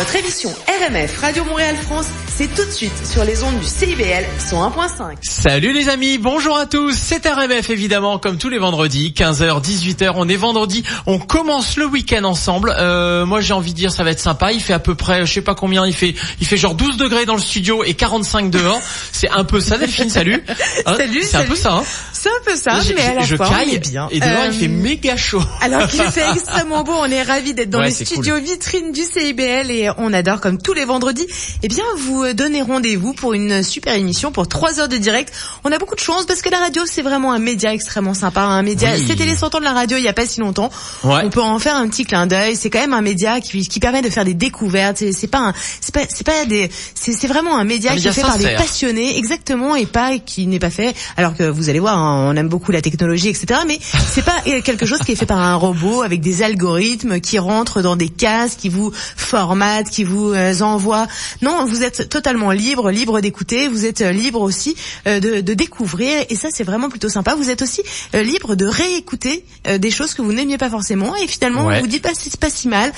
Votre émission RMF Radio Montréal France, c'est tout de suite sur les ondes du CIBL 101.5. Salut les amis, bonjour à tous, c'est RMF évidemment comme tous les vendredis, 15h, 18h, on est vendredi, on commence le week-end ensemble. Euh, moi j'ai envie de dire ça va être sympa, il fait à peu près, je sais pas combien, il fait il fait genre 12 degrés dans le studio et 45 dehors. C'est un peu ça Delphine, salut. Hein, salut, c'est un peu ça. Hein. C'est un peu ça, mais à la je fois caille, bien. Et dehors il fait Euh, méga chaud. Alors qu'il fait extrêmement beau, on est ravis d'être dans Ouais, les studios vitrines du CIBL et on adore comme tous les vendredis. Eh bien, vous euh, donnez rendez-vous pour une super émission pour trois heures de direct. On a beaucoup de chance parce que la radio c'est vraiment un média extrêmement sympa, un média. Oui. C'était les 100 ans de la radio il y a pas si longtemps. Ouais. On peut en faire un petit clin d'œil. C'est quand même un média qui, qui permet de faire des découvertes. C'est pas un, c'est pas, c'est pas des, c'est vraiment un média Un qui est fait par des passionnés, exactement, et pas qui n'est pas fait. Alors que vous allez voir, hein, on aime beaucoup la technologie, etc. Mais c'est pas quelque chose qui est fait par un robot avec des algorithmes qui rentrent dans des cases, qui vous formatent, qui vous euh, envoient. Non, vous êtes totalement libre, libre d'écouter. Vous êtes euh, libre aussi euh, de, de découvrir, et ça c'est vraiment plutôt sympa. Vous êtes aussi libre de réécouter des choses que vous n'aimiez pas forcément, et finalement Ouais. vous vous dites pas c'est pas si mal.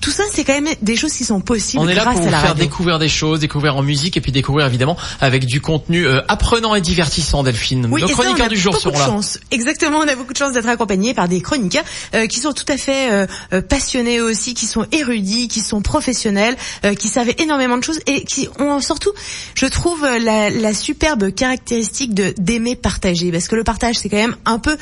Tout ça c'est quand même des choses qui sont possibles On est là grâce pour vous faire radio. découvrir des choses, découvrir en musique et puis découvrir évidemment avec du contenu euh, apprenant et divertissant Delphine. Oui, Nos ça, chroniqueurs du jour seront là. chance. Exactement, on a beaucoup de chance d'être accompagnés par des chroniqueurs euh, qui sont tout à fait euh, passionnés aussi, qui sont érudits, qui sont professionnels, euh, qui savent énormément de choses et qui ont surtout, je trouve, euh, la, la superbe caractéristique de d'aimer partager, parce que le partage c'est quand même un peu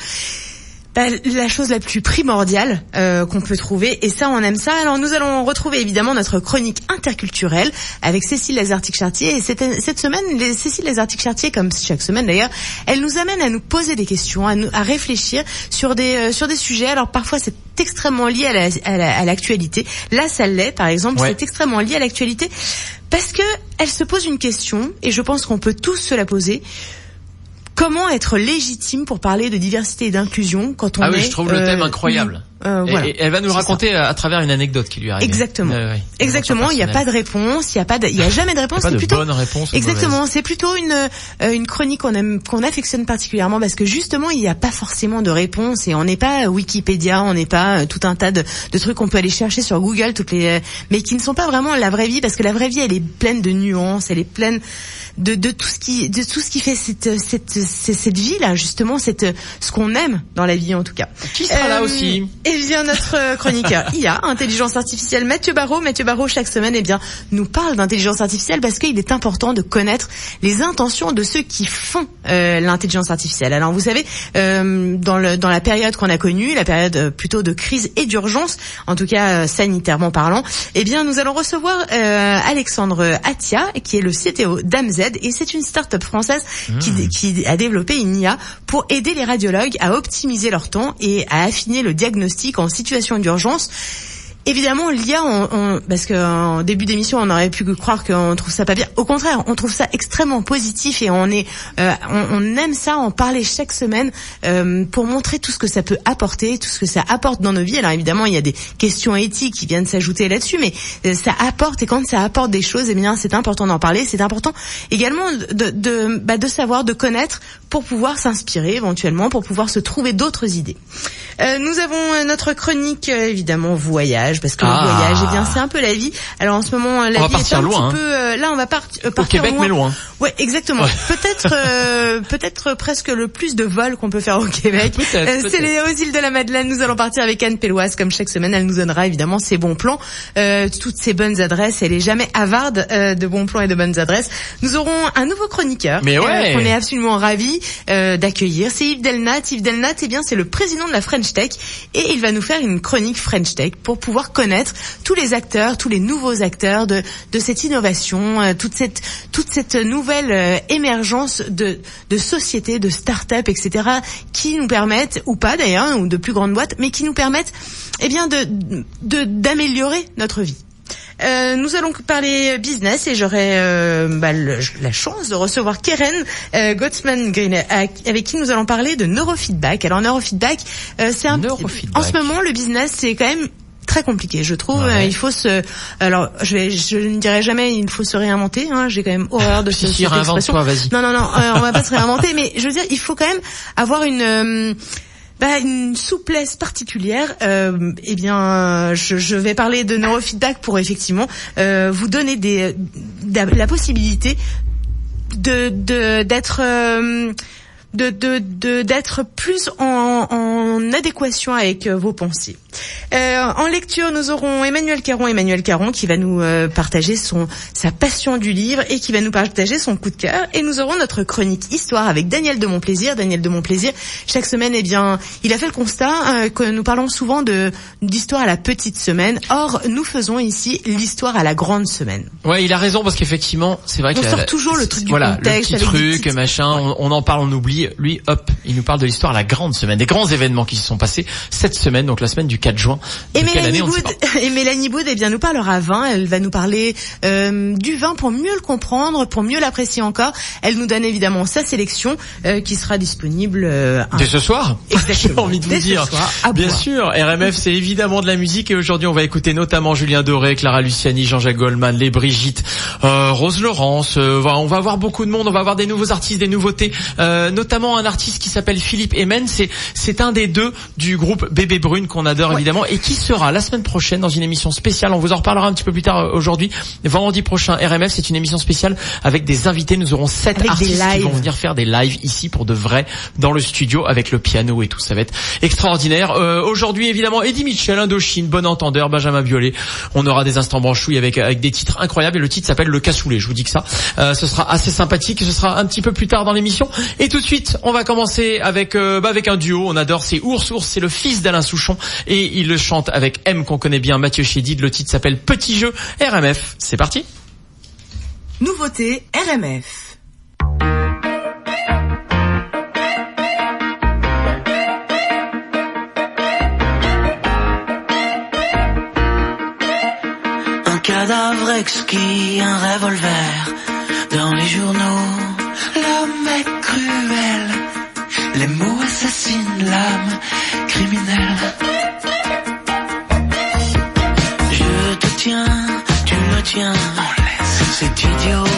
bah, la chose la plus primordiale euh, qu'on peut trouver et ça on aime ça. Alors nous allons retrouver évidemment notre chronique interculturelle avec Cécile Lazartic-Chartier. Et cette, cette semaine les, Cécile Lazartic-Chartier comme chaque semaine d'ailleurs elle nous amène à nous poser des questions à, nous, à réfléchir sur des euh, sur des sujets. Alors parfois c'est extrêmement lié à la- à la- à l'actualité. Là ça l'est par exemple Ouais. c'est extrêmement lié à l'actualité. Parce que elle se pose une question et je pense qu'on peut tous se la poser Comment être légitime pour parler de diversité et d'inclusion quand on Ah est oui, je trouve le euh, thème incroyable. Euh, Et- voilà. et, elle va nous raconter à, à travers une anecdote qui lui arrive. Exactement. Exactement, il n'y a pas de réponse, il n'y a pas de, il y a jamais de réponse, pas c'est de plutôt bonne réponse. Exactement, c'est plutôt une euh, une chronique qu'on aime qu'on affectionne particulièrement parce que justement il n'y a pas forcément de réponse et on n'est pas Wikipédia, on n'est pas euh, tout un tas de, de trucs qu'on peut aller chercher sur Google toutes les euh, mais qui ne sont pas vraiment la vraie vie parce que la vraie vie elle est pleine de nuances, elle est pleine de, de tout ce qui de tout ce qui fait cette cette cette, cette vie là justement cette ce qu'on aime dans la vie en tout cas. Qui sera là Euh, aussi? Eh bien, notre euh, chroniqueur IA, intelligence artificielle, Mathieu Barraud. Mathieu Barraud, chaque semaine, eh bien, nous parle d'intelligence artificielle parce qu'il est important de connaître les intentions de ceux qui font euh, l'intelligence artificielle. Alors, vous savez, euh, dans, le, dans la période qu'on a connue, la période euh, plutôt de crise et d'urgence, en tout cas euh, sanitairement parlant, eh bien, nous allons recevoir euh, Alexandre Atia, qui est le CTO d'AMZ, et c'est une start-up française qui, qui a développé une IA pour aider les radiologues à optimiser leur temps et à affiner le diagnostic en situation d'urgence. Évidemment, l'IA, on, on- parce qu'en début d'émission, on aurait pu croire qu'on trouve ça pas bien. Au contraire, on trouve ça extrêmement positif et on est, euh, on, aime ça, en parler chaque semaine euh, pour montrer tout ce que ça peut apporter, tout ce que ça apporte dans nos vies. Alors évidemment, il y a des questions éthiques qui viennent s'ajouter là-dessus, mais euh, ça apporte et quand ça apporte des choses, eh bien, c'est important d'en parler. C'est important également de, de, bah, de savoir, de connaître pour pouvoir s'inspirer éventuellement, pour pouvoir se trouver d'autres idées. Euh, nous avons euh, notre chronique évidemment voyage parce que Ah. le voyage, eh bien c'est un peu la vie. Alors en ce moment, la va vie est un loin, petit hein. peu. euh, là, on va part- euh, Au partir Québec, mais loin. Ouais, exactement. Ouais. Peut-être, euh, peut-être presque le plus de vols qu'on peut faire au Québec. Euh, c'est les aux îles de la Madeleine. Nous allons partir avec Anne Péloise comme chaque semaine. Elle nous donnera évidemment ses bons plans, euh, toutes ses bonnes adresses. Elle est jamais avarde de bons plans et de bonnes adresses. Nous aurons un nouveau chroniqueur Mais ouais. qu'on est absolument ravis d'accueillir. C'est Yves Delnat. Yves Delnat, eh bien, c'est le président de la French Tech et il va nous faire une chronique French Tech pour pouvoir connaître tous les acteurs, tous les nouveaux acteurs de de cette innovation, euh, toute cette toute cette nouvelle euh, émergence de de sociétés, de start-up, etc. qui nous permettent ou pas d'ailleurs ou de plus grandes boîtes, mais qui nous permettent eh bien de de d'améliorer notre vie. Euh, nous allons parler business et j'aurai euh, bah, la chance de recevoir Keren euh, Gottsman Green avec avec qui nous allons parler de neurofeedback. Alors neurofeedback, euh, c'est un Neurofeedback. en ce moment le business c'est quand même très compliqué, je trouve. Ouais. Euh, il faut se, alors je, vais, je ne dirais jamais il faut se réinventer. Hein, J'ai quand même horreur de Si, ce, si, cette expression. Non, non, non, euh, on va pas se réinventer, mais je veux dire, il faut quand même avoir une euh, bah, une souplesse particulière. Euh, eh bien, je, je, vais parler de neurofeedback pour effectivement vous donner des, la possibilité de d'être de d'être de, plus en, en, adéquation avec euh, vos pensées. Euh, en lecture, nous aurons Emmanuel Caron, Emmanuel Caron qui va nous euh, partager son sa passion du livre et qui va nous partager son coup de cœur. Et nous aurons notre chronique histoire avec Daniel de Montplaisir. Daniel de Montplaisir, chaque semaine, eh bien, il a fait le constat euh, que nous parlons souvent de d'histoire à la petite semaine. Or, nous faisons ici l'histoire à la grande semaine. Ouais, il a raison parce qu'effectivement, c'est vrai on sort toujours le truc du voilà, contexte, le petit truc, machin. On, on, en parle, on oublie. Lui, hop, il nous parle de l'histoire la grande semaine, des grands événements qui se sont passés cette semaine, donc la semaine du 4 juin. Et Mélanie, Boud, et Mélanie Boud, eh bien, nous parlera vin. Elle va nous parler euh, du vin pour mieux le comprendre, pour mieux l'apprécier encore. Elle nous donne évidemment sa sélection euh, qui sera disponible euh, dès ce soir. J'ai envie de vous dire. Bien sûr, RMF, c'est évidemment de la musique et aujourd'hui, on va écouter notamment Julien Doré, Clara Luciani, Jean-Jacques Goldman, les Brigitte, euh, Rose Laurence. Euh, on va avoir beaucoup de monde. On va avoir des nouveaux artistes, des nouveautés, euh, notamment un artiste qui s'appelle Philippe Emen. C'est c'est un des deux du groupe Bébé Brune qu'on adore évidemment et qui sera la semaine prochaine dans une émission spéciale. On vous en reparlera un petit peu plus tard euh, aujourd'hui. Vendredi prochain, RMF, c'est une émission spéciale avec des invités. Nous aurons sept artistes qui vont venir faire des lives ici pour de vrai dans le studio avec le piano et tout. Ça va être extraordinaire. Euh, aujourd'hui, évidemment, Eddie Mitchell, Indochine, Bon Entendeur, Benjamin Violet. On aura des instants branchouilles avec avec des titres incroyables et le titre s'appelle Le Cassoulet. Je vous dis que ça, euh, ce sera assez sympathique. Ce sera un petit peu plus tard dans l'émission. Et tout de suite, on va commencer avec euh, bah, avec un duo. On adore. C'est Ours. Ours, c'est le fils d'Alain Souchon et il le chante avec M qu'on connaît bien, Mathieu Chédid. Le titre s'appelle Petit jeu RMF. C'est parti. Nouveauté RMF. Un cadavre exquis, un revolver dans les journaux. L'homme est les mots assassinent l'âme criminelle. Je te tiens, tu me tiens, c'est idiot.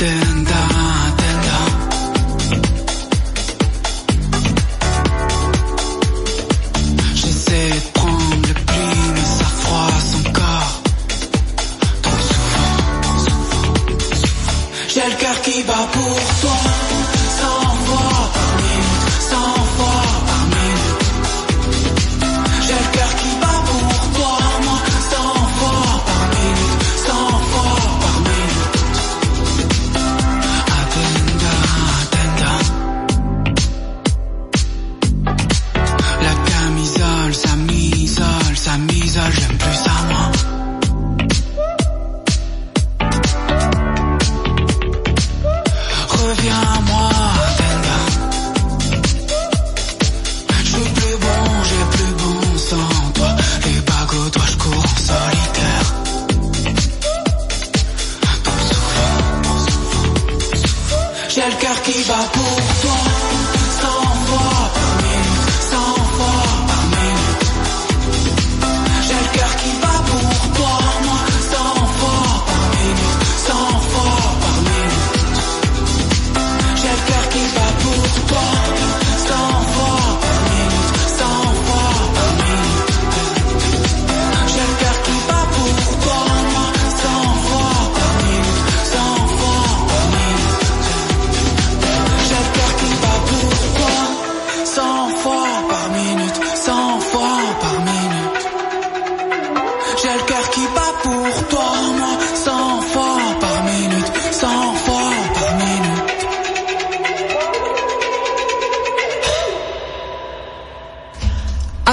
Yeah.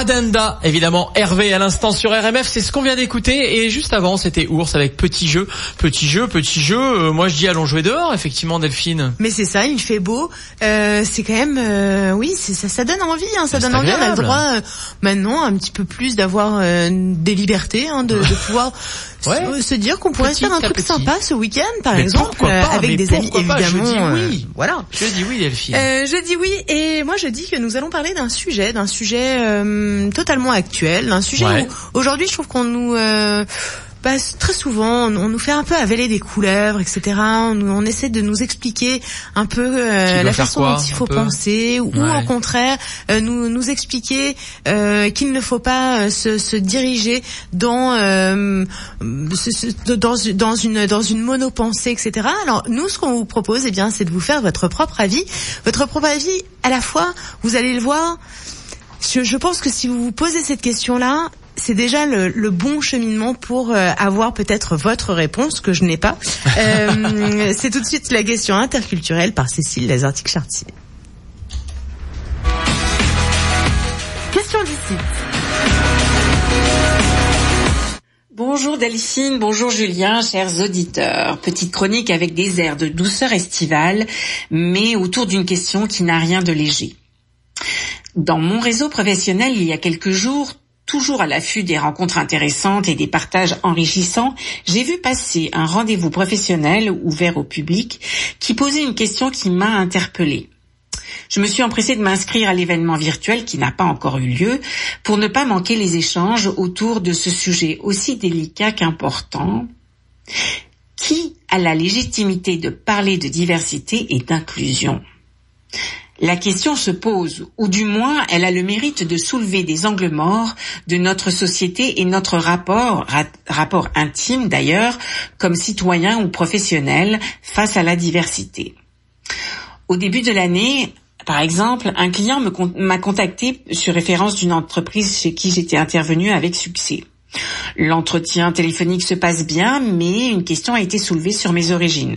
Adenda, évidemment, Hervé à l'instant sur RMF, c'est ce qu'on vient d'écouter. Et juste avant, c'était Ours avec Petit Jeu. Petit Jeu, Petit Jeu, euh, moi je dis allons jouer dehors, effectivement, Delphine. Mais c'est ça, il fait beau. Euh, c'est quand même, euh, oui, c'est ça, ça donne envie. Hein, ça donne envie. On a le droit euh, maintenant un petit peu plus d'avoir euh, des libertés, hein, de, de pouvoir Ouais. se, se dire qu'on pourrait Petit se faire un truc petit. sympa ce week-end, par Mais exemple, euh, pas, avec des amis, pas, je évidemment. dis euh, oui. voilà. Je dis oui, Delphine. Euh, je dis oui et moi je dis que nous allons parler d'un sujet, d'un sujet euh, totalement actuel, d'un sujet Ouais. où aujourd'hui je trouve qu'on nous passe très souvent, on, on nous fait un peu avaler des couleuvres, etc. On, essaie de nous expliquer un peu euh, la façon quoi, dont il faut penser, ou, au contraire euh, nous nous expliquer euh, qu'il ne faut pas se, se diriger dans ce- ce- dans dans une dans une monopensée, etc. Alors nous, ce qu'on vous propose, eh bien, c'est de vous faire votre propre avis, votre propre avis. À la fois, vous allez le voir. Je, je pense que si vous vous posez cette question-là, c'est déjà le, le bon cheminement pour euh, avoir peut-être votre réponse que je n'ai pas. Euh, c'est tout de suite la question interculturelle par Cécile Lazartique-Chartier. Question d'ici. Bonjour Delphine, bonjour Julien, chers auditeurs. Petite chronique avec des airs de douceur estivale, mais autour d'une question qui n'a rien de léger. Dans mon réseau professionnel, il y a quelques jours, toujours à l'affût des rencontres intéressantes et des partages enrichissants, j'ai vu passer un rendez-vous professionnel ouvert au public qui posait une question qui m'a interpellée. Je me suis empressée de m'inscrire à l'événement virtuel qui n'a pas encore eu lieu pour ne pas manquer les échanges autour de ce sujet aussi délicat qu'important. Qui a la légitimité de parler de diversité et d'inclusion La question se pose, ou du moins elle a le mérite de soulever des angles morts de notre société et notre rapport, ra- rapport intime d'ailleurs, comme citoyen ou professionnel face à la diversité. Au début de l'année, par exemple, un client m'a contacté sur référence d'une entreprise chez qui j'étais intervenue avec succès. L'entretien téléphonique se passe bien, mais une question a été soulevée sur mes origines.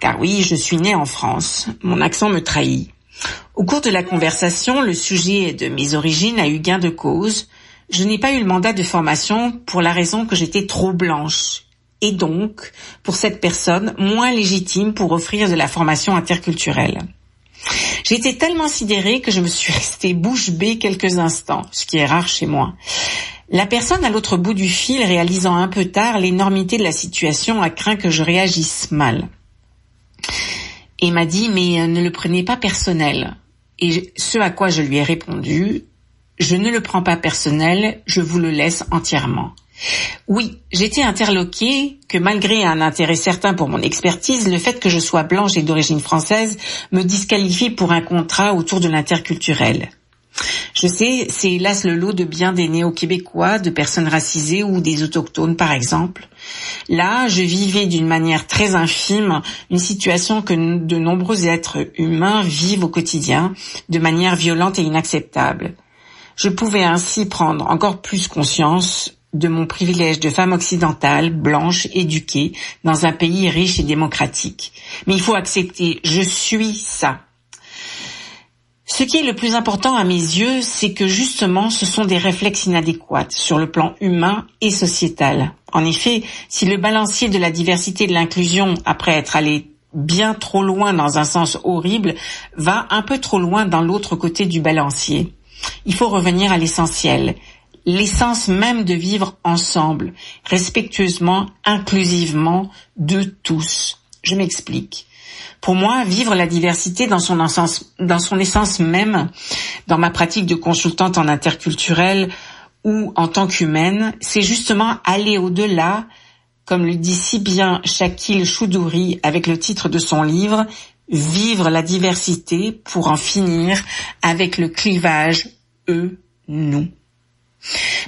Car oui, je suis née en France. Mon accent me trahit. Au cours de la conversation, le sujet de mes origines a eu gain de cause. Je n'ai pas eu le mandat de formation pour la raison que j'étais trop blanche. Et donc, pour cette personne, moins légitime pour offrir de la formation interculturelle. Été tellement sidérée que je me suis restée bouche bée quelques instants, ce qui est rare chez moi. La personne à l'autre bout du fil, réalisant un peu tard l'énormité de la situation, a craint que je réagisse mal et m'a dit mais euh, ne le prenez pas personnel. Et ce à quoi je lui ai répondu, je ne le prends pas personnel, je vous le laisse entièrement. Oui, j'étais interloquée que malgré un intérêt certain pour mon expertise, le fait que je sois blanche et d'origine française me disqualifie pour un contrat autour de l'interculturel. Je sais, c'est hélas le lot de bien des néo-québécois, de personnes racisées ou des autochtones par exemple. Là, je vivais d'une manière très infime une situation que de nombreux êtres humains vivent au quotidien de manière violente et inacceptable. Je pouvais ainsi prendre encore plus conscience de mon privilège de femme occidentale, blanche, éduquée, dans un pays riche et démocratique. Mais il faut accepter, je suis ça. Ce qui est le plus important à mes yeux, c'est que justement ce sont des réflexes inadéquats sur le plan humain et sociétal. En effet, si le balancier de la diversité et de l'inclusion, après être allé bien trop loin dans un sens horrible, va un peu trop loin dans l'autre côté du balancier, il faut revenir à l'essentiel, l'essence même de vivre ensemble, respectueusement, inclusivement, de tous. Je m'explique. Pour moi, vivre la diversité dans son, essence, même, dans ma pratique de consultante en interculturel ou en tant qu'humaine, c'est justement aller au-delà, comme le dit si bien Shakil Choudouri avec le titre de son livre, Vivre la diversité pour en finir avec le clivage eux-nous.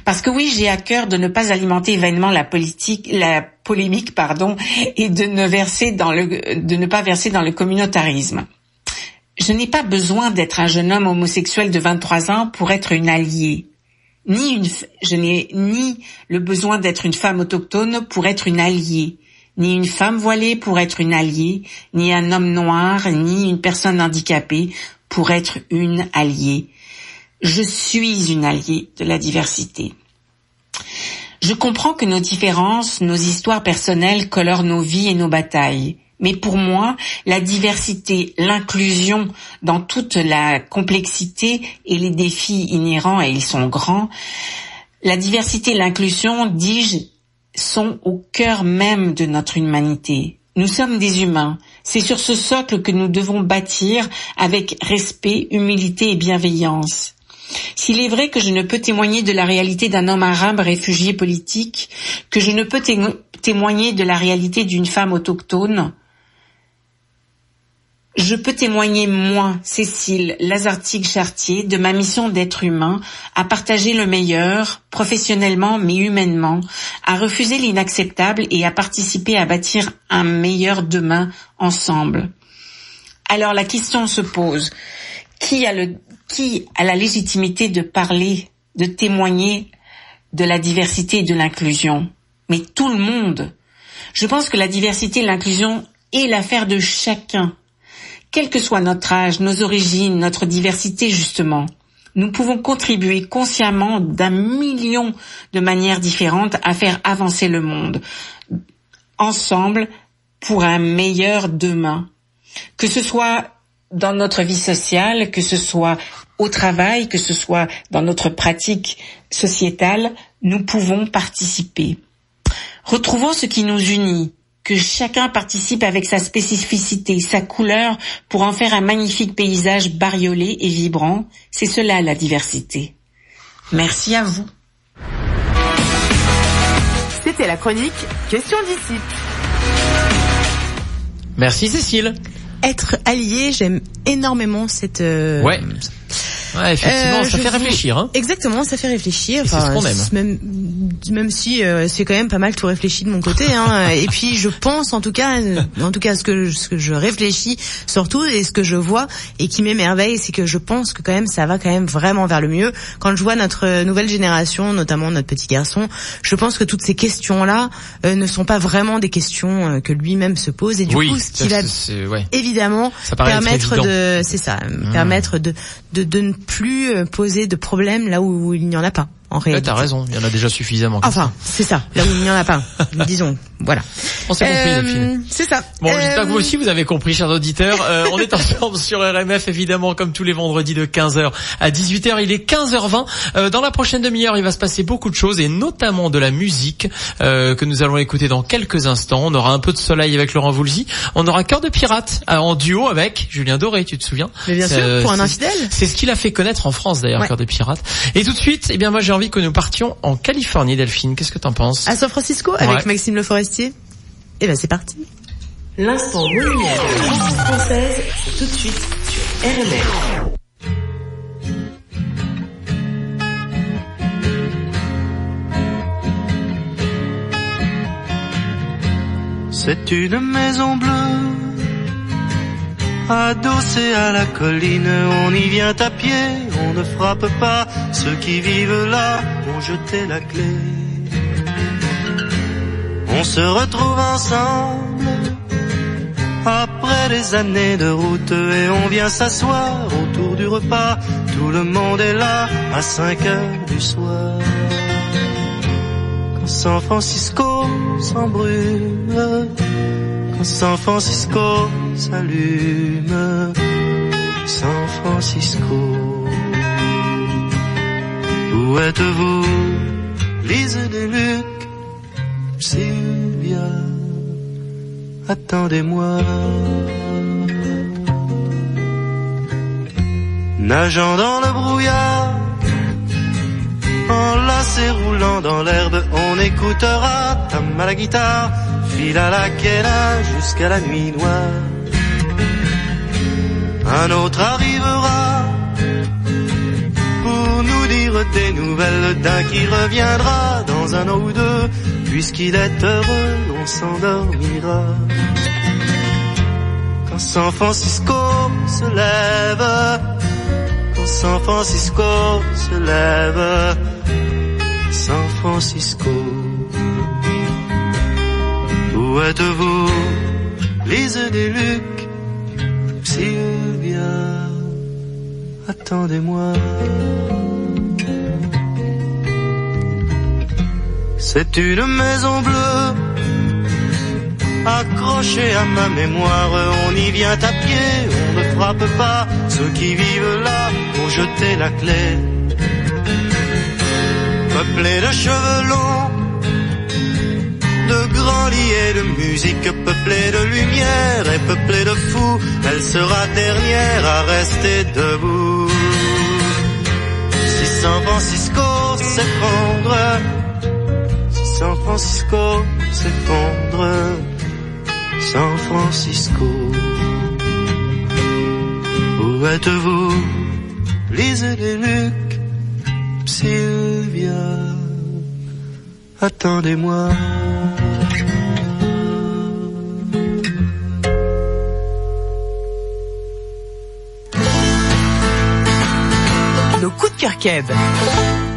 Parce que oui, j'ai à cœur de ne pas alimenter vainement la politique, la polémique, pardon, et de ne verser dans le, de ne pas verser dans le communautarisme. Je n'ai pas besoin d'être un jeune homme homosexuel de 23 ans pour être une alliée. Ni une, je n'ai ni le besoin d'être une femme autochtone pour être une alliée, ni une femme voilée pour être une alliée, ni un homme noir, ni une personne handicapée pour être une alliée. Je suis une alliée de la diversité. Je comprends que nos différences, nos histoires personnelles colorent nos vies et nos batailles. Mais pour moi, la diversité, l'inclusion dans toute la complexité et les défis inhérents, et ils sont grands, la diversité et l'inclusion, dis-je, sont au cœur même de notre humanité. Nous sommes des humains. C'est sur ce socle que nous devons bâtir avec respect, humilité et bienveillance. S'il est vrai que je ne peux témoigner de la réalité d'un homme arabe réfugié politique, que je ne peux témoigner de la réalité d'une femme autochtone, je peux témoigner, moi, Cécile Lazartique-Chartier, de ma mission d'être humain, à partager le meilleur, professionnellement mais humainement, à refuser l'inacceptable et à participer à bâtir un meilleur demain ensemble. Alors la question se pose, qui a le qui a la légitimité de parler, de témoigner de la diversité et de l'inclusion Mais tout le monde. Je pense que la diversité et l'inclusion est l'affaire de chacun. Quel que soit notre âge, nos origines, notre diversité justement, nous pouvons contribuer consciemment d'un million de manières différentes à faire avancer le monde, ensemble, pour un meilleur demain. Que ce soit dans notre vie sociale, que ce soit au travail, que ce soit dans notre pratique sociétale, nous pouvons participer. Retrouvons ce qui nous unit, que chacun participe avec sa spécificité, sa couleur, pour en faire un magnifique paysage bariolé et vibrant. C'est cela la diversité. Merci à vous. C'était la chronique Question d'ici. Merci Cécile. Être allié, j'aime énormément cette. euh, Ouais. Ouais, effectivement, Euh, ça je fait vous- réfléchir. Hein. Exactement, ça fait réfléchir. C'est ce. Même, même si euh, c'est quand même pas mal tout réfléchi de mon côté. Hein. et puis je pense, en tout cas, en tout cas, ce que, ce que je réfléchis surtout et ce que je vois et qui m'émerveille, c'est que je pense que quand même ça va quand même vraiment vers le mieux. Quand je vois notre nouvelle génération, notamment notre petit garçon, je pense que toutes ces questions-là euh, ne sont pas vraiment des questions que lui-même se pose. Et du oui, coup, ce qui va ouais. évidemment Ça permettre de c'est ça permettre de, de ne plus euh, poser de problème là où il n'y en a pas en Ouais, réalité. t'as raison, il y en a déjà suffisamment. Enfin, c'est ça, là où il n'y en a pas. Disons, voilà. On s'est compris, Euh, Delphine. c'est ça. Bon, Euh, j'espère que vous aussi vous avez compris, chers auditeurs. Euh, on est ensemble sur RMF, évidemment, comme tous les vendredis de 15h à 18h. Il est 15h20. Euh, dans la prochaine demi-heure, il va se passer beaucoup de choses, et notamment de la musique euh, que nous allons écouter dans quelques instants. On aura un peu de soleil avec Laurent Voulzy. On aura Cœur de pirate euh, en duo avec Julien Doré, tu te souviens Mais bien C'est, sûr, euh, pour un infidèle. C'est ce qu'il a fait connaître en France, d'ailleurs, Ouais. Cœur de pirate. Et tout de suite, eh bien, moi, j'ai envie que nous partions en Californie, Delphine. Qu'est-ce que t'en penses À San Francisco Ouais. avec Maxime Le Forestier. Eh ben c'est parti. L'instant lumière de la musique française, c'est tout de suite sur RMF. C'est une maison bleue, adossée à la colline. On y vient à pied, on ne frappe pas. Ceux qui vivent là ont jeté la clé. On se retrouve ensemble après des années de route et on vient s'asseoir autour du repas. Tout le monde est là à 5 heures du soir. Quand San Francisco s'embrume, San Francisco s'allume, San Francisco. Où êtes-vous, Lise de Luc, Sylvia, attendez-moi. Nageant dans le brouillard, enlacé roulant dans l'herbe, on écoutera tam à guitare, fil à la quena jusqu'à la nuit noire. Un autre arrivera pour nous dire des nouvelles d'un qui reviendra dans un an ou deux, puisqu'il est heureux, on s'endormira. Quand San Francisco se lève, quand San Francisco se lève, San Francisco. Où êtes-vous, Lise des Luc, Sylvia, attendez-moi. C'est une maison bleue accrochée à ma mémoire. On y vient à pied, on ne frappe pas. Ceux qui vivent là ont jeté la clé. Peuplé de cheveux longs, de grands lits et de musique, peuplé de lumière et peuplé de fous. Elle sera dernière à rester debout. Si San Francisco s'effondre, si San Francisco s'effondre, San Francisco. Où êtes-vous, Lise et Luc, Sylvia, attendez-moi. Nos coups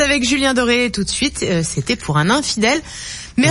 avec Julien Doré. Tout de suite, euh, c'était pour un infidèle.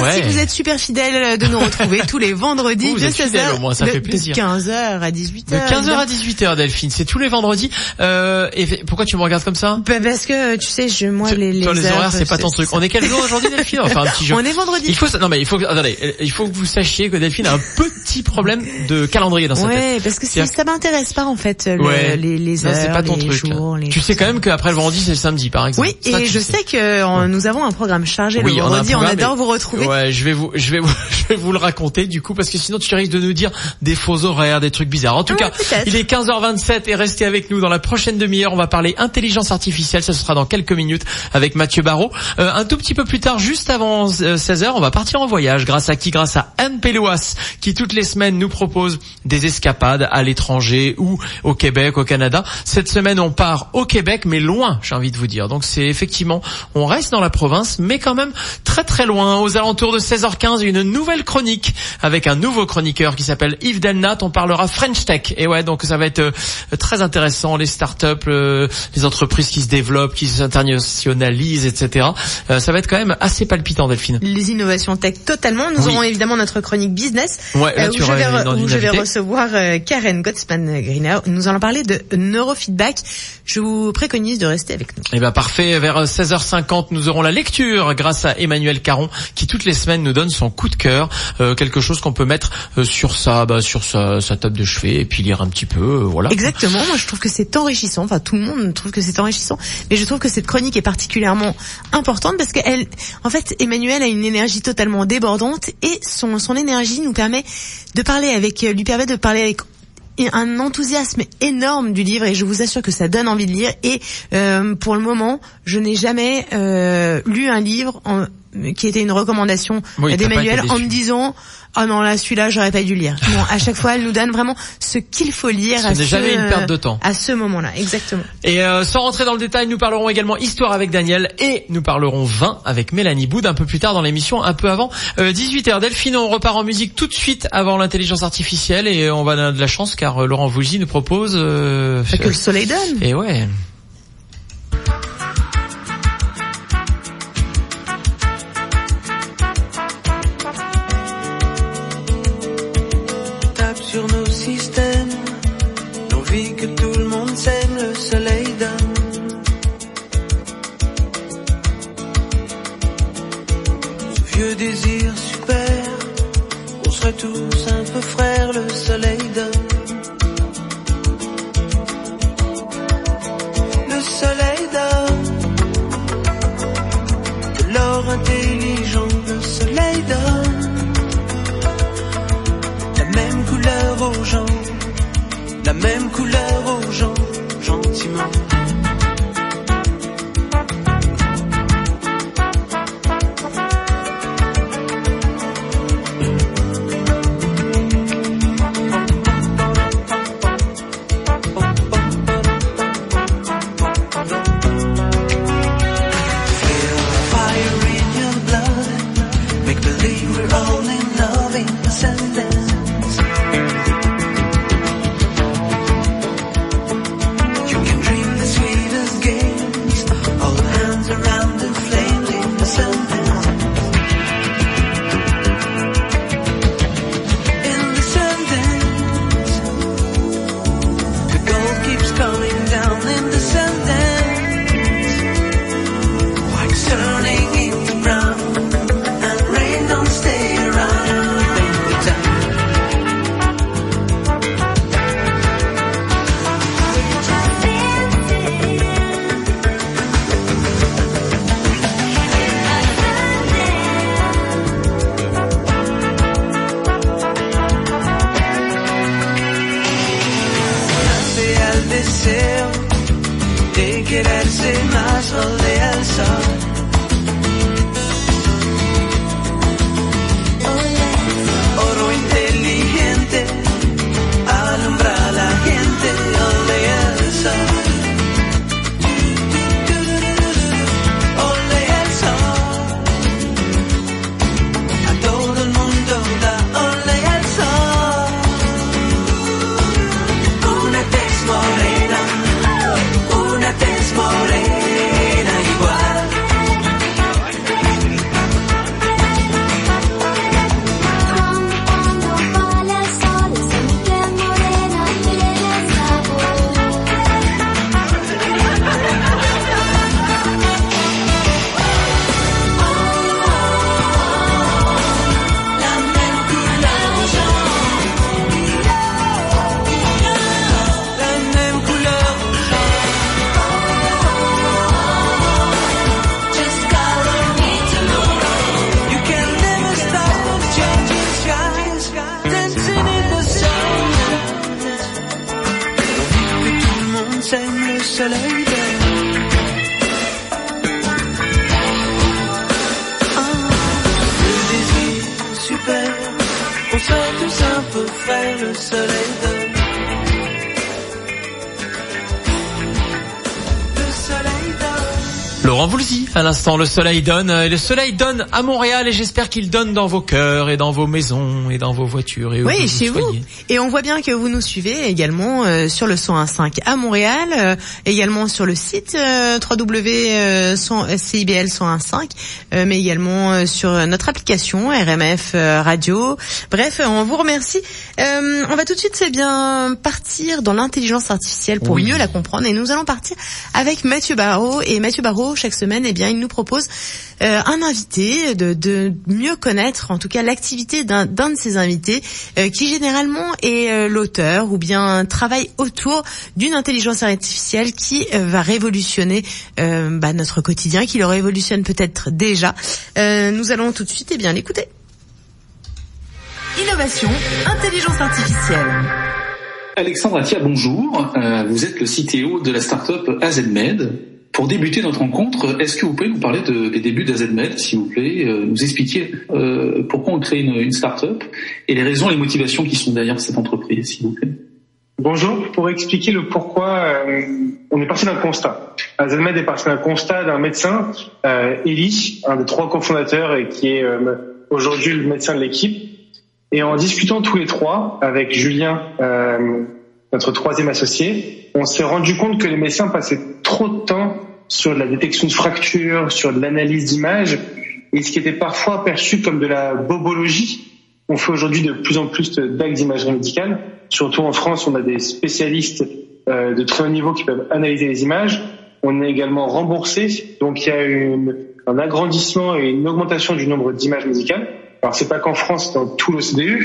Merci, Ouais. vous êtes super fidèles de nous retrouver tous les vendredis Vous de êtes 16h. fidèles, au moins, ça de, fait plaisir. De 15h à 18h. De 15h à 18h Delphine, c'est tous les vendredis. Euh, et pourquoi tu me regardes comme ça? Bah, parce que tu sais, je moi les, les, Toi, les horaires, c'est pas ton truc. On est quel jour aujourd'hui Delphine? Enfin un petit jour. On est vendredi. Il faut non mais il faut attendez, il faut que vous sachiez que Delphine a un petit problème de calendrier dans sa tête. Ouais, parce que C'est-à-dire- ça m'intéresse pas en fait le- Ouais. les, les heures, pas ton les truc. jours, les Tu sais quand même qu'après le vendredi c'est le samedi par exemple. Oui, Ça, et je sais que euh, nous avons un programme chargé le on vendredi. On, adore vous retrouver. Ouais, je vais vous, je vais vous, je vais vous le raconter du coup parce que sinon tu risques de nous dire des faux horaires, des trucs bizarres. En tout Ouais, cas, il est 15h27 et restez avec nous dans la prochaine demi-heure. On va parler intelligence artificielle. Ça sera dans quelques minutes avec Mathieu Barrault. Euh, un tout petit peu plus tard, juste avant 16h, on va partir en voyage. Grâce à qui? Grâce à Anne Péloas qui toutes les semaines nous propose des escapades à l'étranger ou au Québec, au Canada. Cette semaine, on part au Québec, mais loin, j'ai envie de vous dire. Donc c'est effectivement, on reste dans la province, mais quand même très très loin. Aux alentours de 16h15, une nouvelle chronique avec un nouveau chroniqueur qui s'appelle Yves Delnat. On parlera French Tech. Et ouais, donc ça va être euh, très intéressant. Les startups, euh, les entreprises qui se développent, qui s'internationalisent, etc. Euh, ça va être quand même assez palpitant, Delphine. Les innovations tech totalement. Nous Oui. aurons évidemment notre chronique business Ouais, là, où, je vais, où je vais recevoir Karen Gottsman-Greener. Nous allons parler de neurofeedback. Je vous préconise de rester avec nous. Eh ben parfait, vers 16h50 nous aurons la lecture grâce à Emmanuel Caron qui les semaines nous donne son coup de cœur, euh, quelque chose qu'on peut mettre euh, sur sa bah, sur sa, table de chevet et puis lire un petit peu, euh, voilà. Exactement. Moi, je trouve que c'est enrichissant. Enfin, tout le monde trouve que c'est enrichissant. Mais je trouve que cette chronique est particulièrement importante parce qu'elle, en fait, Emmanuel a une énergie totalement débordante et son, son énergie nous permet de parler avec, lui permet de parler avec un enthousiasme énorme du livre et je vous assure que ça donne envie de lire et pour le moment je n'ai jamais lu un livre en- qui était une recommandation Oui, d'Emmanuel en me disant ah non là celui-là j'aurais pas dû lire non à chaque fois elle nous donne vraiment ce qu'il faut lire Ce à n'est jamais une perte de temps. à ce moment-là exactement Et euh, sans rentrer dans le détail, nous parlerons également histoire avec Daniel et nous parlerons vin avec Mélanie Boud un peu plus tard dans l'émission, un peu avant euh, 18h. Delphine, on repart en musique tout de suite avant l'intelligence artificielle et on va avoir de la chance car euh, Laurent Voulzy nous propose... Euh, que le soleil donne Et ouais. Sur nos systèmes, l'envie que tout le monde s'aime, le soleil donne. Ce vieux désir super, on serait tous un peu frères, le soleil. Le soleil donne de l'or intelligent, la même couleur aux gens, gentiment. Le soleil donne. Et le soleil donne à Montréal et j'espère qu'il donne dans vos cœurs et dans vos maisons et dans vos voitures et où Oui, que chez vous. soyez. Et on voit bien que vous nous suivez également euh, sur le 101.5 à Montréal, euh, également sur le site euh, www.cibl 101.5, euh, mais également euh, sur notre application RMF euh, Radio. Bref, on vous remercie. Euh, on va tout de suite, c'est bien partir dans l'intelligence artificielle pour Oui. mieux la comprendre. Et nous allons partir avec Mathieu Barrault. Et Mathieu Barrault, chaque semaine, eh bien, il nous propose euh, un invité, de, mieux connaître en tout cas l'activité d'un de ses invités, euh, qui généralement est euh, l'auteur ou bien travaille autour d'une intelligence artificielle qui va révolutionner bah, notre quotidien, qui le révolutionne peut-être déjà. Nous allons tout de suite eh bien l'écouter. Innovation, intelligence artificielle. Alexandre Atia, bonjour. Vous êtes le CTO de la startup AZMed. Pour débuter notre rencontre, est-ce que vous pouvez nous parler de- des débuts d'AZMed, s'il vous plaît, euh, nous expliquer euh, pourquoi on crée une, une startup et les raisons les motivations qui sont derrière cette entreprise, s'il vous plaît. Bonjour, pour expliquer le pourquoi, euh, on est parti d'un constat. Azalmed est parti d'un constat d'un médecin, euh, Eli, un des trois cofondateurs et qui est euh, aujourd'hui le médecin de l'équipe. Et en discutant tous les trois avec Julien, euh, notre troisième associé, on s'est rendu compte que les médecins passaient trop de temps sur la détection de fractures, sur l'analyse d'images, et ce qui était parfois perçu comme de la bobologie. On fait aujourd'hui de plus en plus d'actes d'imagerie médicale. Surtout en France, on a des spécialistes euh, de très haut niveau qui peuvent analyser les images. On est également remboursé, donc il y a une- un agrandissement et une augmentation du nombre d'images médicales. Alors c'est pas qu'en France, c'est dans tout l'OCDE,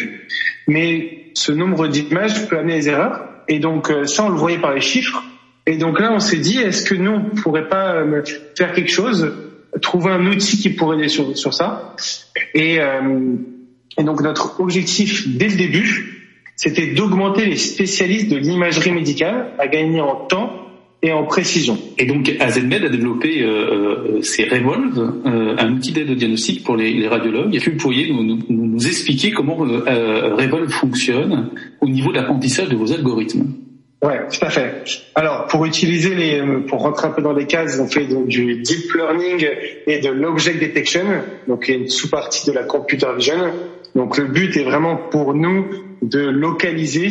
mais ce nombre d'images peut amener des erreurs. Et donc euh, ça, on le voyait par les chiffres. Et donc là, on s'est dit, est-ce que nous, on pourrait pas euh, faire quelque chose, trouver un outil qui pourrait aider sur, sur ça? Et, euh, et donc notre objectif dès le début, c'était d'augmenter les spécialistes de l'imagerie médicale à gagner en temps et en précision. Et donc AZMed a développé euh, euh, c'est Revolve, euh, un outil d'aide au diagnostic pour les, radiologues. Est-ce que vous pourriez nous, nous, nous expliquer comment euh, euh, Revolve fonctionne au niveau de l'apprentissage de vos algorithmes? Ouais, tout à fait. Alors, pour utiliser les, pour rentrer un peu dans les cases, on fait donc du deep learning et de l'object detection, donc une sous-partie de la computer vision. Donc, le but est vraiment pour nous de localiser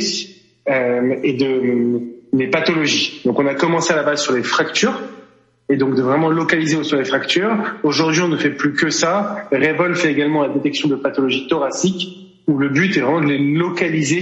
euh, et de les pathologies. Donc, on a commencé à la base sur les fractures et donc de vraiment localiser sur les fractures. Aujourd'hui, on ne fait plus que ça. Revol fait également la détection de pathologies thoraciques où le but est vraiment de les localiser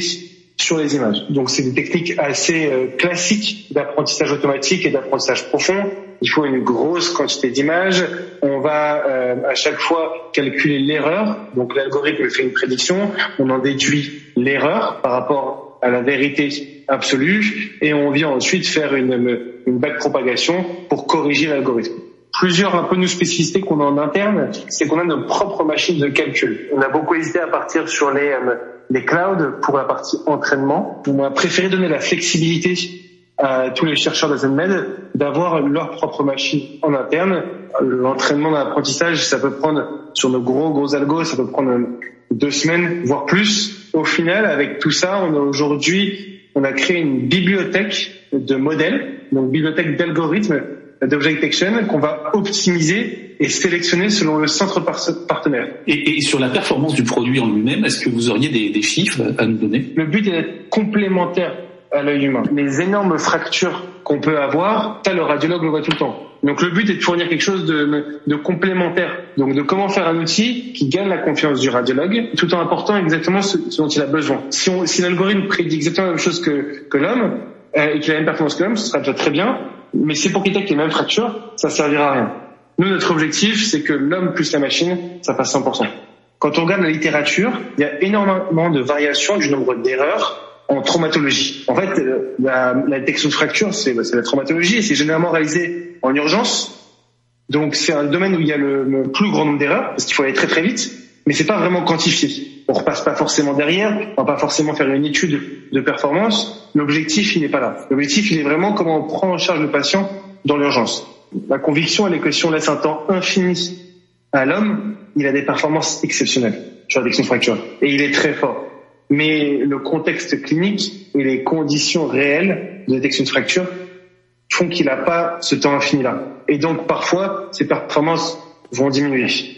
sur les images. Donc c'est des techniques assez euh, classiques d'apprentissage automatique et d'apprentissage profond. Il faut une grosse quantité d'images. On va euh, à chaque fois calculer l'erreur. Donc l'algorithme fait une prédiction. On en déduit l'erreur par rapport à la vérité absolue et on vient ensuite faire une, une backpropagation pour corriger l'algorithme. Plusieurs un peu nos spécificités qu'on a en interne, c'est qu'on a nos propres machines de calcul. On a beaucoup hésité à partir sur les euh, les clouds pour la partie entraînement. On a préféré donner la flexibilité à tous les chercheurs de ZenMed d'avoir leur propre machine en interne. L'entraînement dans l'apprentissage, ça peut prendre, sur nos gros gros algos, ça peut prendre deux semaines, voire plus. Au final, avec tout ça, on a aujourd'hui, on a créé une bibliothèque de modèles, donc bibliothèque d'algorithmes d'object detection qu'on va optimiser et sélectionner selon le centre par- partenaire. et, et sur la performance du produit en lui-même, est-ce que vous auriez des, des chiffres à nous donner? Le but est d'être complémentaire à l'œil humain. Les énormes fractures qu'on peut avoir, ça le radiologue le voit tout le temps. Donc le but est de fournir quelque chose de, de complémentaire. Donc de comment faire un outil qui gagne la confiance du radiologue, tout en apportant exactement ce, ce dont il a besoin. Si, on- si l'algorithme prédit exactement la même chose que, que l'homme euh, et qu'il a la même performance que l'homme, ce sera déjà très bien. Mais c'est pour qu'il ait les mêmes fractures, ça servira à rien. Nous, notre objectif, c'est que l'homme plus la machine, ça fasse 100%. Quand on regarde la littérature, il y a énormément de variations du nombre d'erreurs en traumatologie. En fait, euh, la, la détection de fracture, c'est bah, c'est la traumatologie et c'est généralement réalisé en urgence. Donc c'est un domaine où il y a le, le plus grand nombre d'erreurs parce qu'il faut aller très très vite. Mais c'est pas vraiment quantifié. On repasse pas forcément derrière, on va pas forcément faire une étude de performance. L'objectif, il n'est pas là. L'objectif, il est vraiment comment on prend en charge le patient dans l'urgence. La conviction, elle est que si on laisse un temps infini à l'homme, il a des performances exceptionnelles sur la détection de fracture. Et il est très fort. Mais le contexte clinique et les conditions réelles de détection de fracture font qu'il n'a pas ce temps infini-là. Et donc, parfois, ses performances vont diminuer.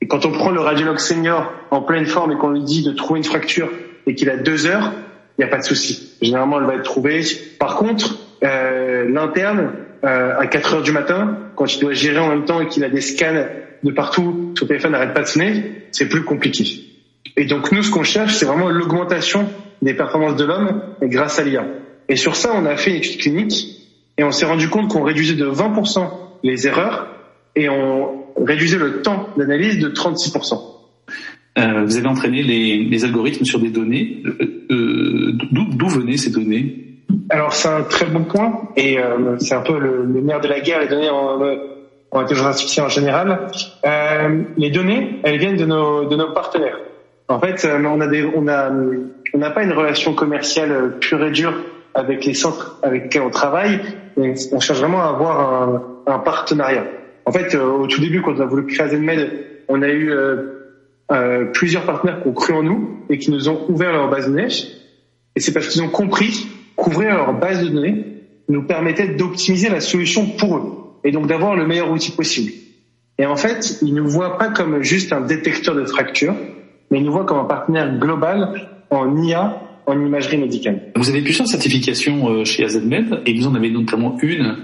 Et quand on prend le radiologue senior en pleine forme et qu'on lui dit de trouver une fracture et qu'il a deux heures, il n'y a pas de souci. Généralement, elle va être trouvée. Par contre, euh, l'interne, euh, à 4 heures du matin, quand il doit gérer en même temps et qu'il a des scans de partout, son téléphone n'arrête pas de sonner, c'est plus compliqué. Et donc nous, ce qu'on cherche, c'est vraiment l'augmentation des performances de l'homme grâce à l'IA. Et sur ça, on a fait une étude clinique et on s'est rendu compte qu'on réduisait de 20% les erreurs et on réduisait le temps d'analyse de 36%. Euh, vous avez entraîné les, les algorithmes sur des données. Euh, euh, D'où d'où venaient ces données? Alors c'est un très bon point et euh, c'est un peu le, le nerf de la guerre, les données en, en intelligence artificielle en général. Euh, les données, elles viennent de nos, de nos partenaires. En fait, euh, on a des, on a, on n'a pas une relation commerciale pure et dure avec les centres avec lesquels on travaille. On, on cherche vraiment à avoir un, un partenariat. En fait, euh, au tout début, quand on a voulu créer ZenMed, on a eu euh, euh, plusieurs partenaires qui ont cru en nous et qui nous ont ouvert leur base de données. Et c'est parce qu'ils ont compris qu'ouvrir leur base de données nous permettait d'optimiser la solution pour eux et donc d'avoir le meilleur outil possible. Et en fait, ils ne nous voient pas comme juste un détecteur de fracture, mais ils nous voient comme un partenaire global en IA, en imagerie médicale. Vous avez plusieurs certifications chez AZMed et vous en avez notamment une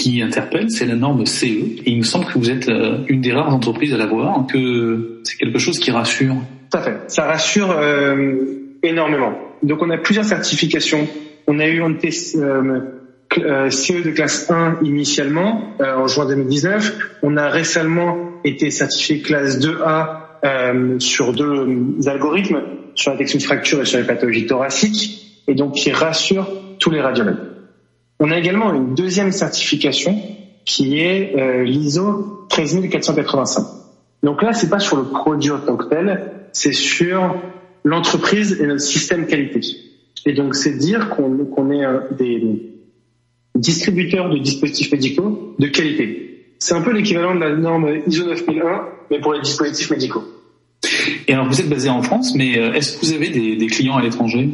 qui interpelle, c'est la norme CE. Et il me semble que vous êtes euh, une des rares entreprises à l'avoir, que c'est quelque chose qui rassure. Tout à fait. Ça rassure euh, énormément. Donc on a plusieurs certifications. On a eu, on était euh, euh, CE de classe 1 initialement euh, en juin 2019. On a récemment été certifié classe 2A euh, sur deux euh, algorithmes, sur la détection de fractures et sur les pathologies thoraciques, et donc qui rassure tous les radiologues. On a également une deuxième certification qui est euh, l'ISO 13485. Donc là, c'est pas sur le produit en tant que tel, c'est sur l'entreprise et notre système qualité. Et donc, c'est dire qu'on est des distributeurs de dispositifs médicaux de qualité. C'est un peu l'équivalent de la norme ISO 9001, mais pour les dispositifs médicaux. Et alors vous êtes basé en France, mais euh, est-ce que vous avez des clients à l'étranger?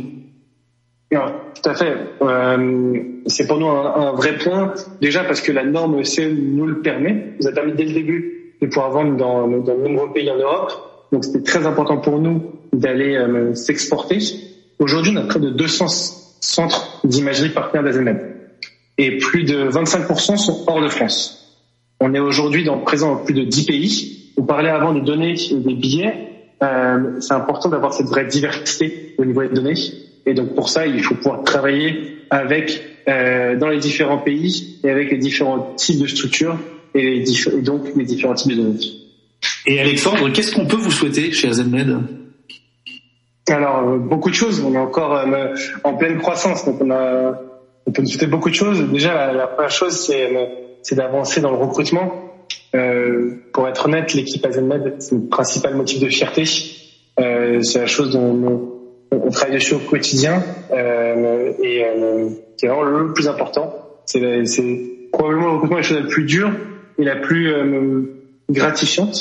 Non, tout à fait. Euh, c'est pour nous un, un vrai point. Déjà parce que la norme CE nous le permet. Nous a permis dès le début de pouvoir vendre dans, dans de nombreux pays en Europe. Donc c'était très important pour nous d'aller euh, s'exporter. Aujourd'hui, on a près de 200 centres d'imagerie partenaires d'AZMED. Et plus de 25% sont hors de France. On est aujourd'hui dans, présent dans plus de 10 pays. On parlait avant des données et des billets. Euh, c'est important d'avoir cette vraie diversité au niveau des données. Et donc pour ça, il faut pouvoir travailler avec euh, dans les différents pays et avec les différents types de structures et, les diff- et donc les différents types de données. Et Alexandre, qu'est-ce qu'on peut vous souhaiter chez AZMed Alors euh, beaucoup de choses. On est encore euh, en pleine croissance, donc on a on peut nous souhaiter beaucoup de choses. Déjà, la, la première chose, c'est euh, c'est d'avancer dans le recrutement. Euh, pour être honnête, l'équipe AZMed, c'est le principal motif de fierté. Euh, c'est la chose dont on, on travaille dessus au quotidien euh, et euh, qui est vraiment le plus important. C'est c'est probablement le recrutement la chose la plus dure et la plus euh, gratifiante.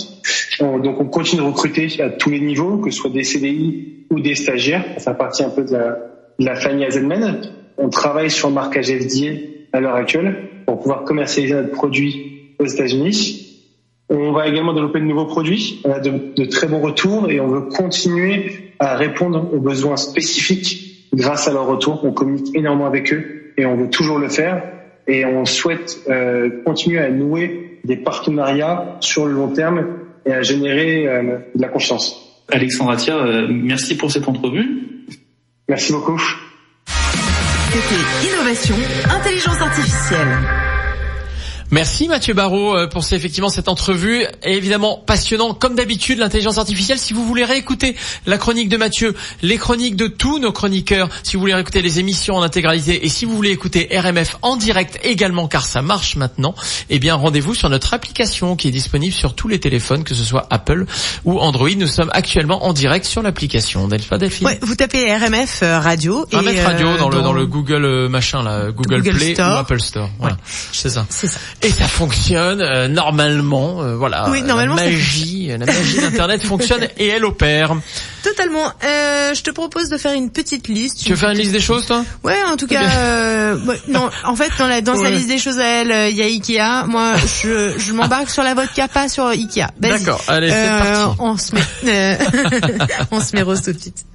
On- donc on continue de recruter à tous les niveaux, que ce soit des CDI ou des stagiaires. Ça fait partie un peu de la, de la famille AZMed. On travaille sur le marquage FDA à l'heure actuelle pour pouvoir commercialiser notre produit aux États-Unis. On va également développer de nouveaux produits. On a de, de très bons retours et on veut continuer à répondre aux besoins spécifiques grâce à leur retour. On communique énormément avec eux et on veut toujours le faire. Et on souhaite euh, continuer à nouer des partenariats sur le long terme et à générer euh, de la confiance. Alexandre euh, merci pour cette entrevue. Merci beaucoup. C'était Innovation, Intelligence Artificielle. Merci Mathieu Barrault euh, pour effectivement cette entrevue et évidemment passionnant comme d'habitude l'intelligence artificielle. Si vous voulez réécouter la chronique de Mathieu, les chroniques de tous nos chroniqueurs, si vous voulez réécouter les émissions en intégralité et si vous voulez écouter RMF en direct également car ça marche maintenant, eh bien rendez-vous sur notre application qui est disponible sur tous les téléphones que ce soit Apple ou Android. Nous sommes actuellement en direct sur l'application. Delpha Delphine. Ouais, vous tapez RMF euh, radio et RMF Radio euh, dans le dans le Google machin là, Google, Google Play Store. ou Apple Store. Voilà, c'est ça. C'est ça. Et ça fonctionne euh, normalement, euh, voilà. Oui, normalement, La magie, la magie d'Internet fonctionne et elle opère. Totalement. Euh, je te propose de faire une petite liste. Tu veux faire une liste des choses, toi Ouais, en tout cas, euh, non, en fait, dans, la, dans sa liste des choses à elle, euh, il y a Ikea. Moi, je, je m'embarque sur la vodka, pas sur Ikea. D'accord, allez, c'est Euh, parti. On se met, euh, on se met rose tout de suite.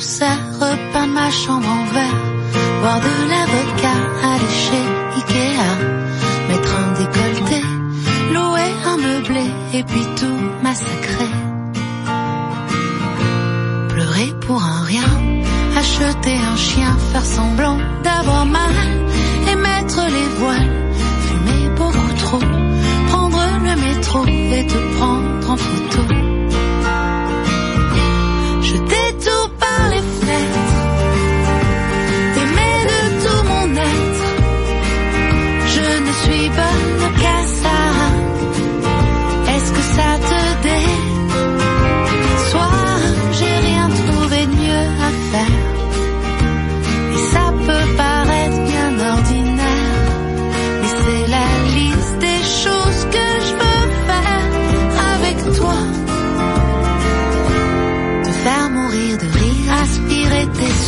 Concert, repeindre ma chambre en verre, boire de la vodka, aller chez Ikea, mettre un décolleté, louer un meublé et puis tout massacrer. Pleurer pour un rien, acheter un chien, faire semblant d'avoir mal et mettre les voiles, fumer beaucoup trop, prendre le métro et te prendre en photo.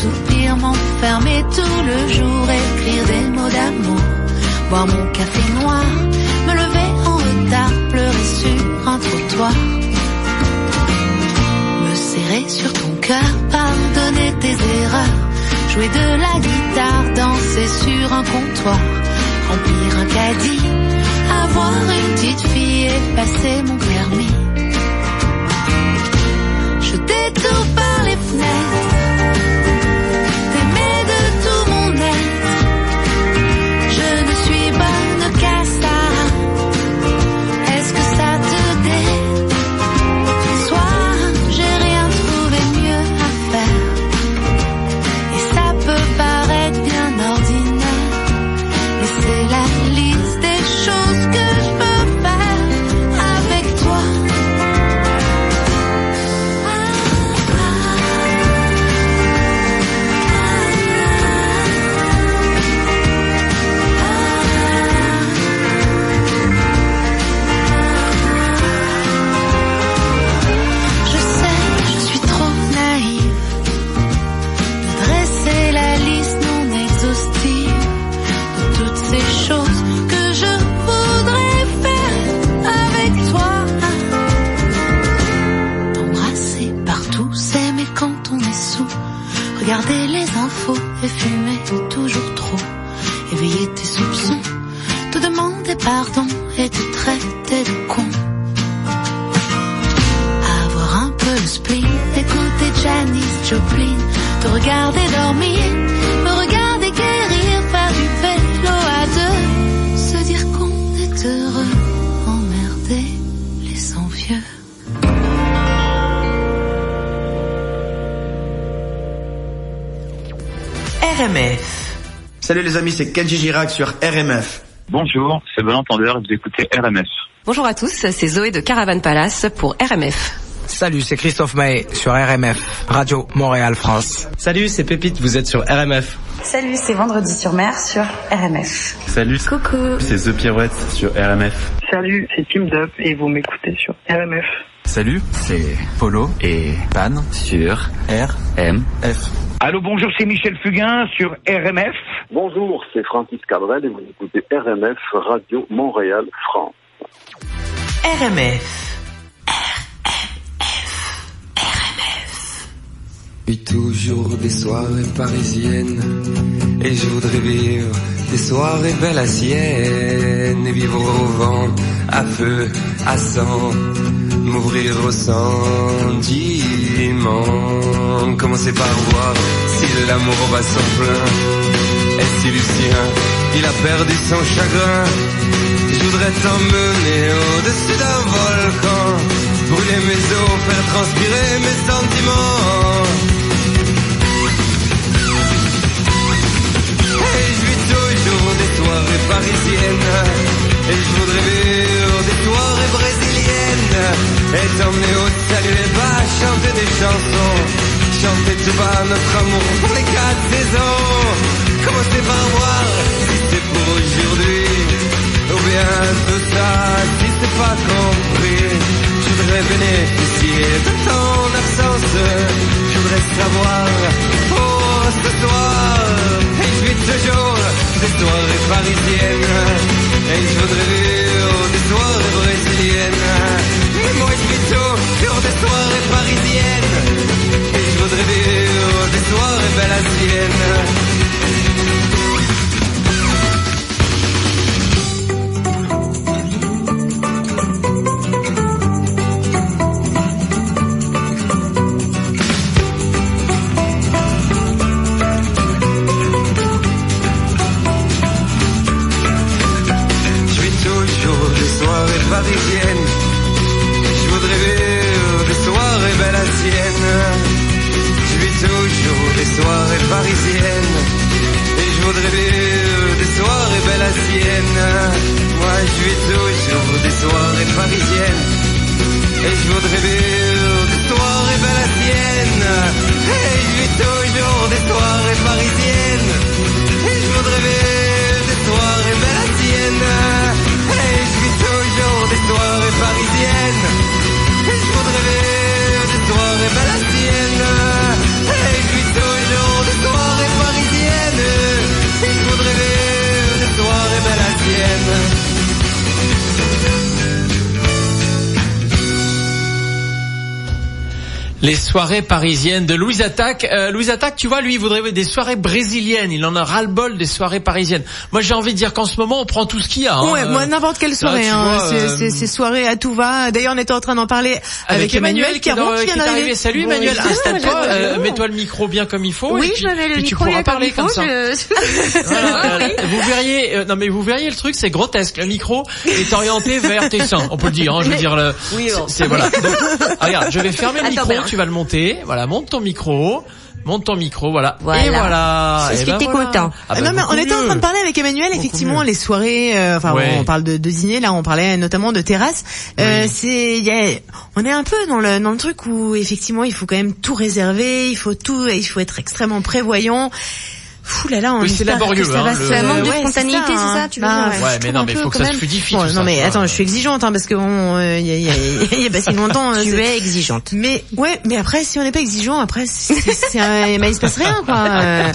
Soupirs, m'enfermer tout le jour, écrire des mots d'amour, boire mon café noir, me lever en retard, pleurer sur un trottoir, me serrer sur ton cœur, pardonner tes erreurs, jouer de la guitare, danser sur un comptoir, remplir un caddie, avoir une petite fille et passer mon permis. Jeter tout par les fenêtres, regarder les infos et fumer toujours trop, éveiller tes soupçons, te demander pardon et te traiter de con. Avoir un peu le spleen, écouter Janis Joplin, te regarder dormir, RMF. Salut les amis, c'est Kenji Girac sur RMF. Bonjour, c'est bon entendeur, vous écoutez RMF. Bonjour à tous, c'est Zoé de Caravan Palace pour RMF. Salut, c'est Christophe Maé sur RMF, Radio Montréal France. Salut, c'est Pépite, vous êtes sur RMF. Salut, c'est Vendredi sur mer sur RMF. Salut, Coucou. c'est The Pirouette sur RMF. Salut, c'est Team Up et vous m'écoutez sur RMF. Salut, c'est Polo et Pan sur RMF. Allô, bonjour, c'est Michel Fugain sur RMF. Bonjour, c'est Francis Cabrel et vous écoutez RMF Radio Montréal France. RMF. Puis toujours des soirées parisiennes Et je voudrais vivre des soirées belles à sienne Et vivre au vent, à feu, à sang m'ouvrir au sentiment. Commencer par voir si l'amour va son plein. Et si Lucien, il a perdu son chagrin. Je voudrais t'emmener au-dessus d'un volcan. Brûler mes os, faire transpirer mes sentiments. Et je vis toujours des soirées parisiennes. Et je voudrais vivre des soirées brésiliennes. Et t'emmener au salut et bas, chanter des chansons. Chanter tout bas notre amour pour les quatre saisons. Commencer par voir si c'est pour aujourd'hui. Les soirées parisiennes de Louise Attaque. Euh, Louise Attaque, tu vois, lui, il voudrait des soirées brésiliennes. Il en a ras-le-bol des soirées parisiennes. Moi, j'ai envie de dire qu'en ce moment, on prend tout ce qu'il y a. hein. Ouais, moi n'importe quelle là, soirée, tu hein. C'est- euh, c'est soirée à tout va. D'ailleurs, on était en train d'en parler avec, Avec Emmanuel qui, Caron, qui qui vient est arrivé. d'arriver. Salut Emmanuel, installe-toi, euh, mets-toi le micro bien comme il faut. Oui, et puis, je mets le puis tu micro pourras bien comme parler comme ça. Voilà, euh, vous verriez, euh, non mais vous verriez le truc, c'est grotesque. Le micro est orienté vers tes seins, on peut le dire. Hein, je veux dire, le, c'est voilà. Donc, regarde, je vais fermer le micro, tu vas le monter. Voilà, monte ton micro, monte ton micro, voilà. Voilà. Et voilà. C'est ce qui ben était voilà. content. Ah, bah, non mais on était en train de parler avec Emmanuel effectivement les soirées euh, enfin Ouais. on parle de, de dîner là on parlait notamment de terrasse euh, c'est il y a, on est un peu dans le dans le truc où effectivement il faut quand même tout réserver il faut tout il faut être extrêmement prévoyant Fou là là, on Oui, c'est laborieux, que ça hein, va le- Ça manque de ouais, spontanéité, c'est hein. ça, tu veux Bah, dire, Ouais, mais non, mais faut que ça se fluidifie, Bon, tout non ça, mais quoi. attends, je suis exigeante hein, parce que bon, euh, il y, a, il y, a, il y a pas si longtemps. euh, Tu c'est- es exigeante. Mais ouais, mais après si on n'est pas exigeant, après c'est, un- bah, il se passe rien quoi. Euh,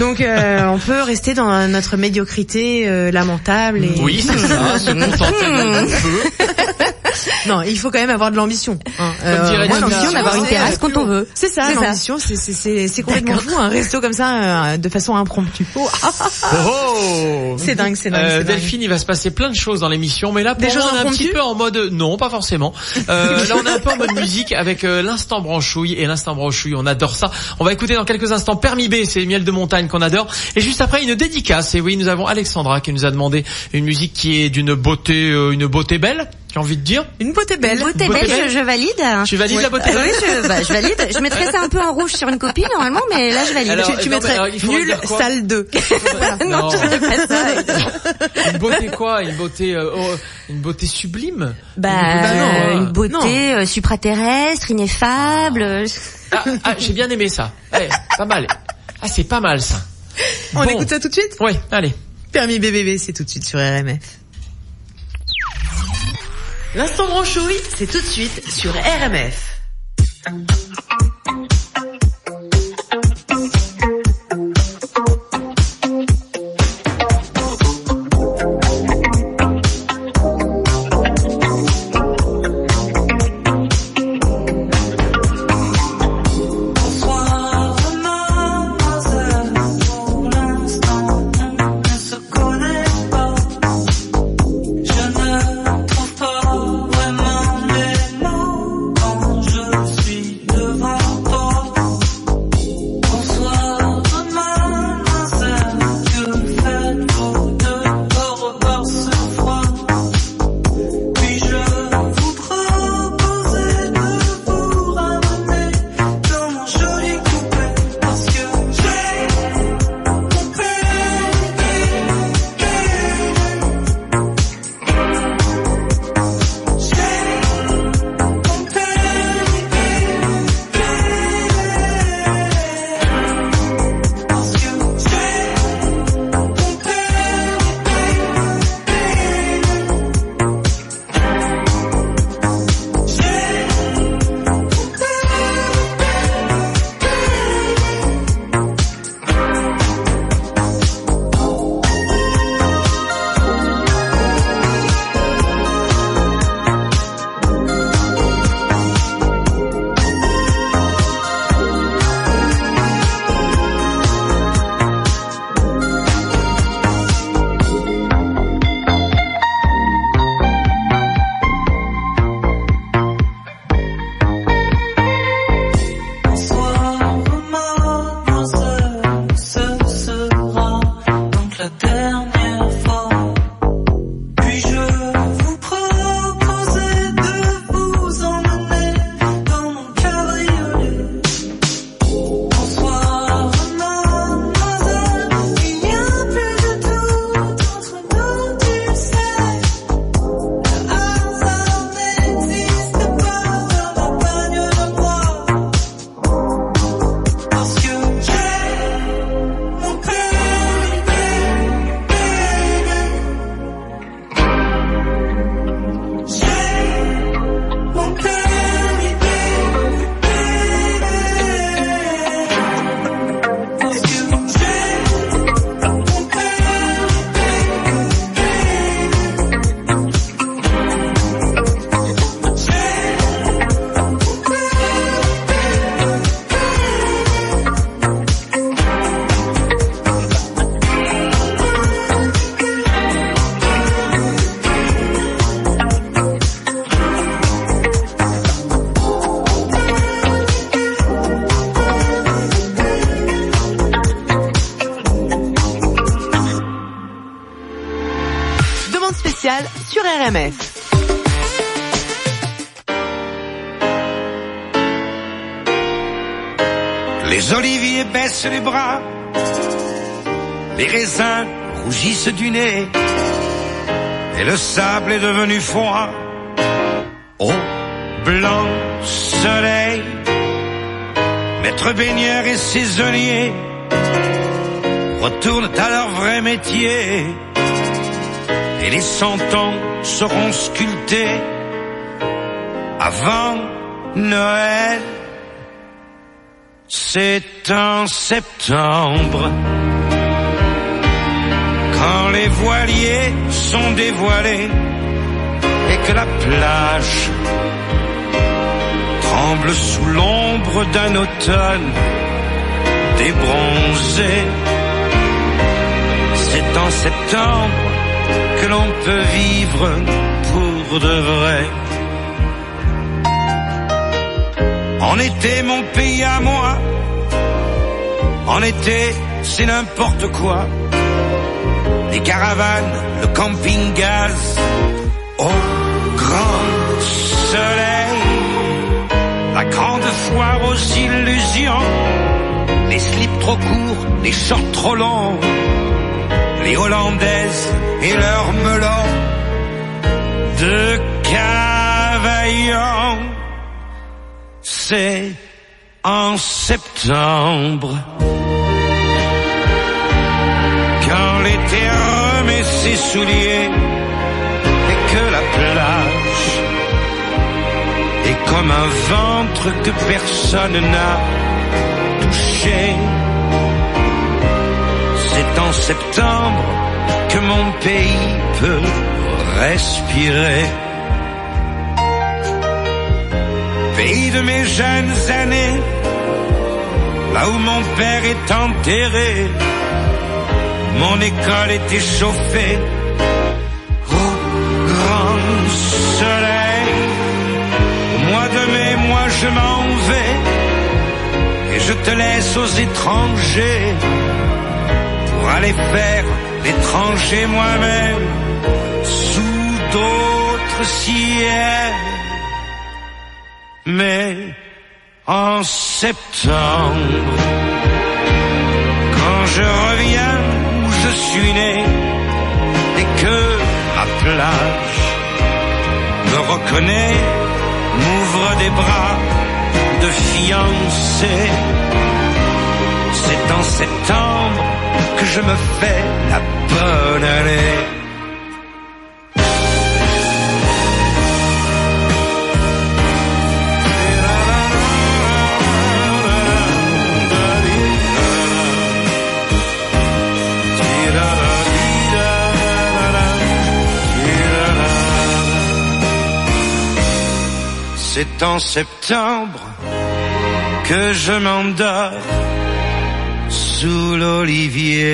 Donc euh, on peut rester dans notre médiocrité euh, lamentable. Et... Oui, c'est ça, se contenter d'un peu. Non, il faut quand même avoir de l'ambition. hein. dirait moi, l'ambition, d'avoir une terrasse quand on veut. C'est ça, l'ambition, c'est complètement fou, un resto comme ça, euh, de façon impromptue. Oh, oh C'est dingue, c'est dingue, Euh, c'est dingue. Delphine, il va se passer plein de choses dans l'émission, mais là, pour Des moi, choses on est un petit peu en mode, non, pas forcément. Euh, là, on est un peu en mode musique avec euh, l'instant branchouille et l'instant branchouille, on adore ça. On va écouter dans quelques instants Permis B, c'est Miel de montagne qu'on adore. Et juste après, une dédicace. Et oui, nous avons Alexandra qui nous a demandé une musique qui est d'une beauté, euh, une beauté belle, j'ai envie de dire. Une beauté belle. Beauté Beauté belle, belle. je, je valide. Tu valides la beauté belle Oui, je, bah, je valide. Je mettrais ça un peu en rouge sur une copine normalement, mais là je valide. Alors, tu, tu non, mettrais alors, nul, sale 2. Non. je ferais pas ça. Une beauté quoi? Une beauté, euh, oh, une beauté sublime? Bah, Bah non, une beauté euh, supraterrestre, ineffable. euh, Ah, ah, j'ai bien aimé ça. Eh, pas mal. Ah, c'est pas mal ça. On Bon. écoute ça tout de suite? Ouais, allez. Permis BBB, c'est tout de suite sur RMF. L'instant branchouille, c'est tout de suite sur RMF. Rougissent du nez, et le sable est devenu froid. Au blanc soleil, maître baigneur et saisonnier retournent à leur vrai métier, et les cent ans seront sculptés avant Noël. C'est en septembre, voiliers sont dévoilés et que la plage tremble sous l'ombre d'un automne débronzé. C'est en septembre que l'on peut vivre pour de vrai. En été, mon pays à moi. En été, c'est n'importe quoi. Les caravanes, le camping-gaz, au grand soleil. La grande foire aux illusions. Les slips trop courts, les shorts trop longs. Les hollandaises et leurs melons de cavaillon c'est en septembre. L'été remet ses souliers et que la plage est comme un ventre que personne n'a touché. C'est en septembre que mon pays peut respirer. pays de mes jeunes années, là où mon père est enterré, mon école était chauffée au grand soleil. Au mois de mai, moi je m'en vais et je te laisse aux étrangers pour aller faire l'étranger moi-même sous d'autres ciels mais en septembre, quand je reviens suis né et que ma plage me reconnaît, m'ouvre des bras de fiancé. C'est en septembre que je me fais la bonne année. C'est en septembre que je m'endors sous l'olivier.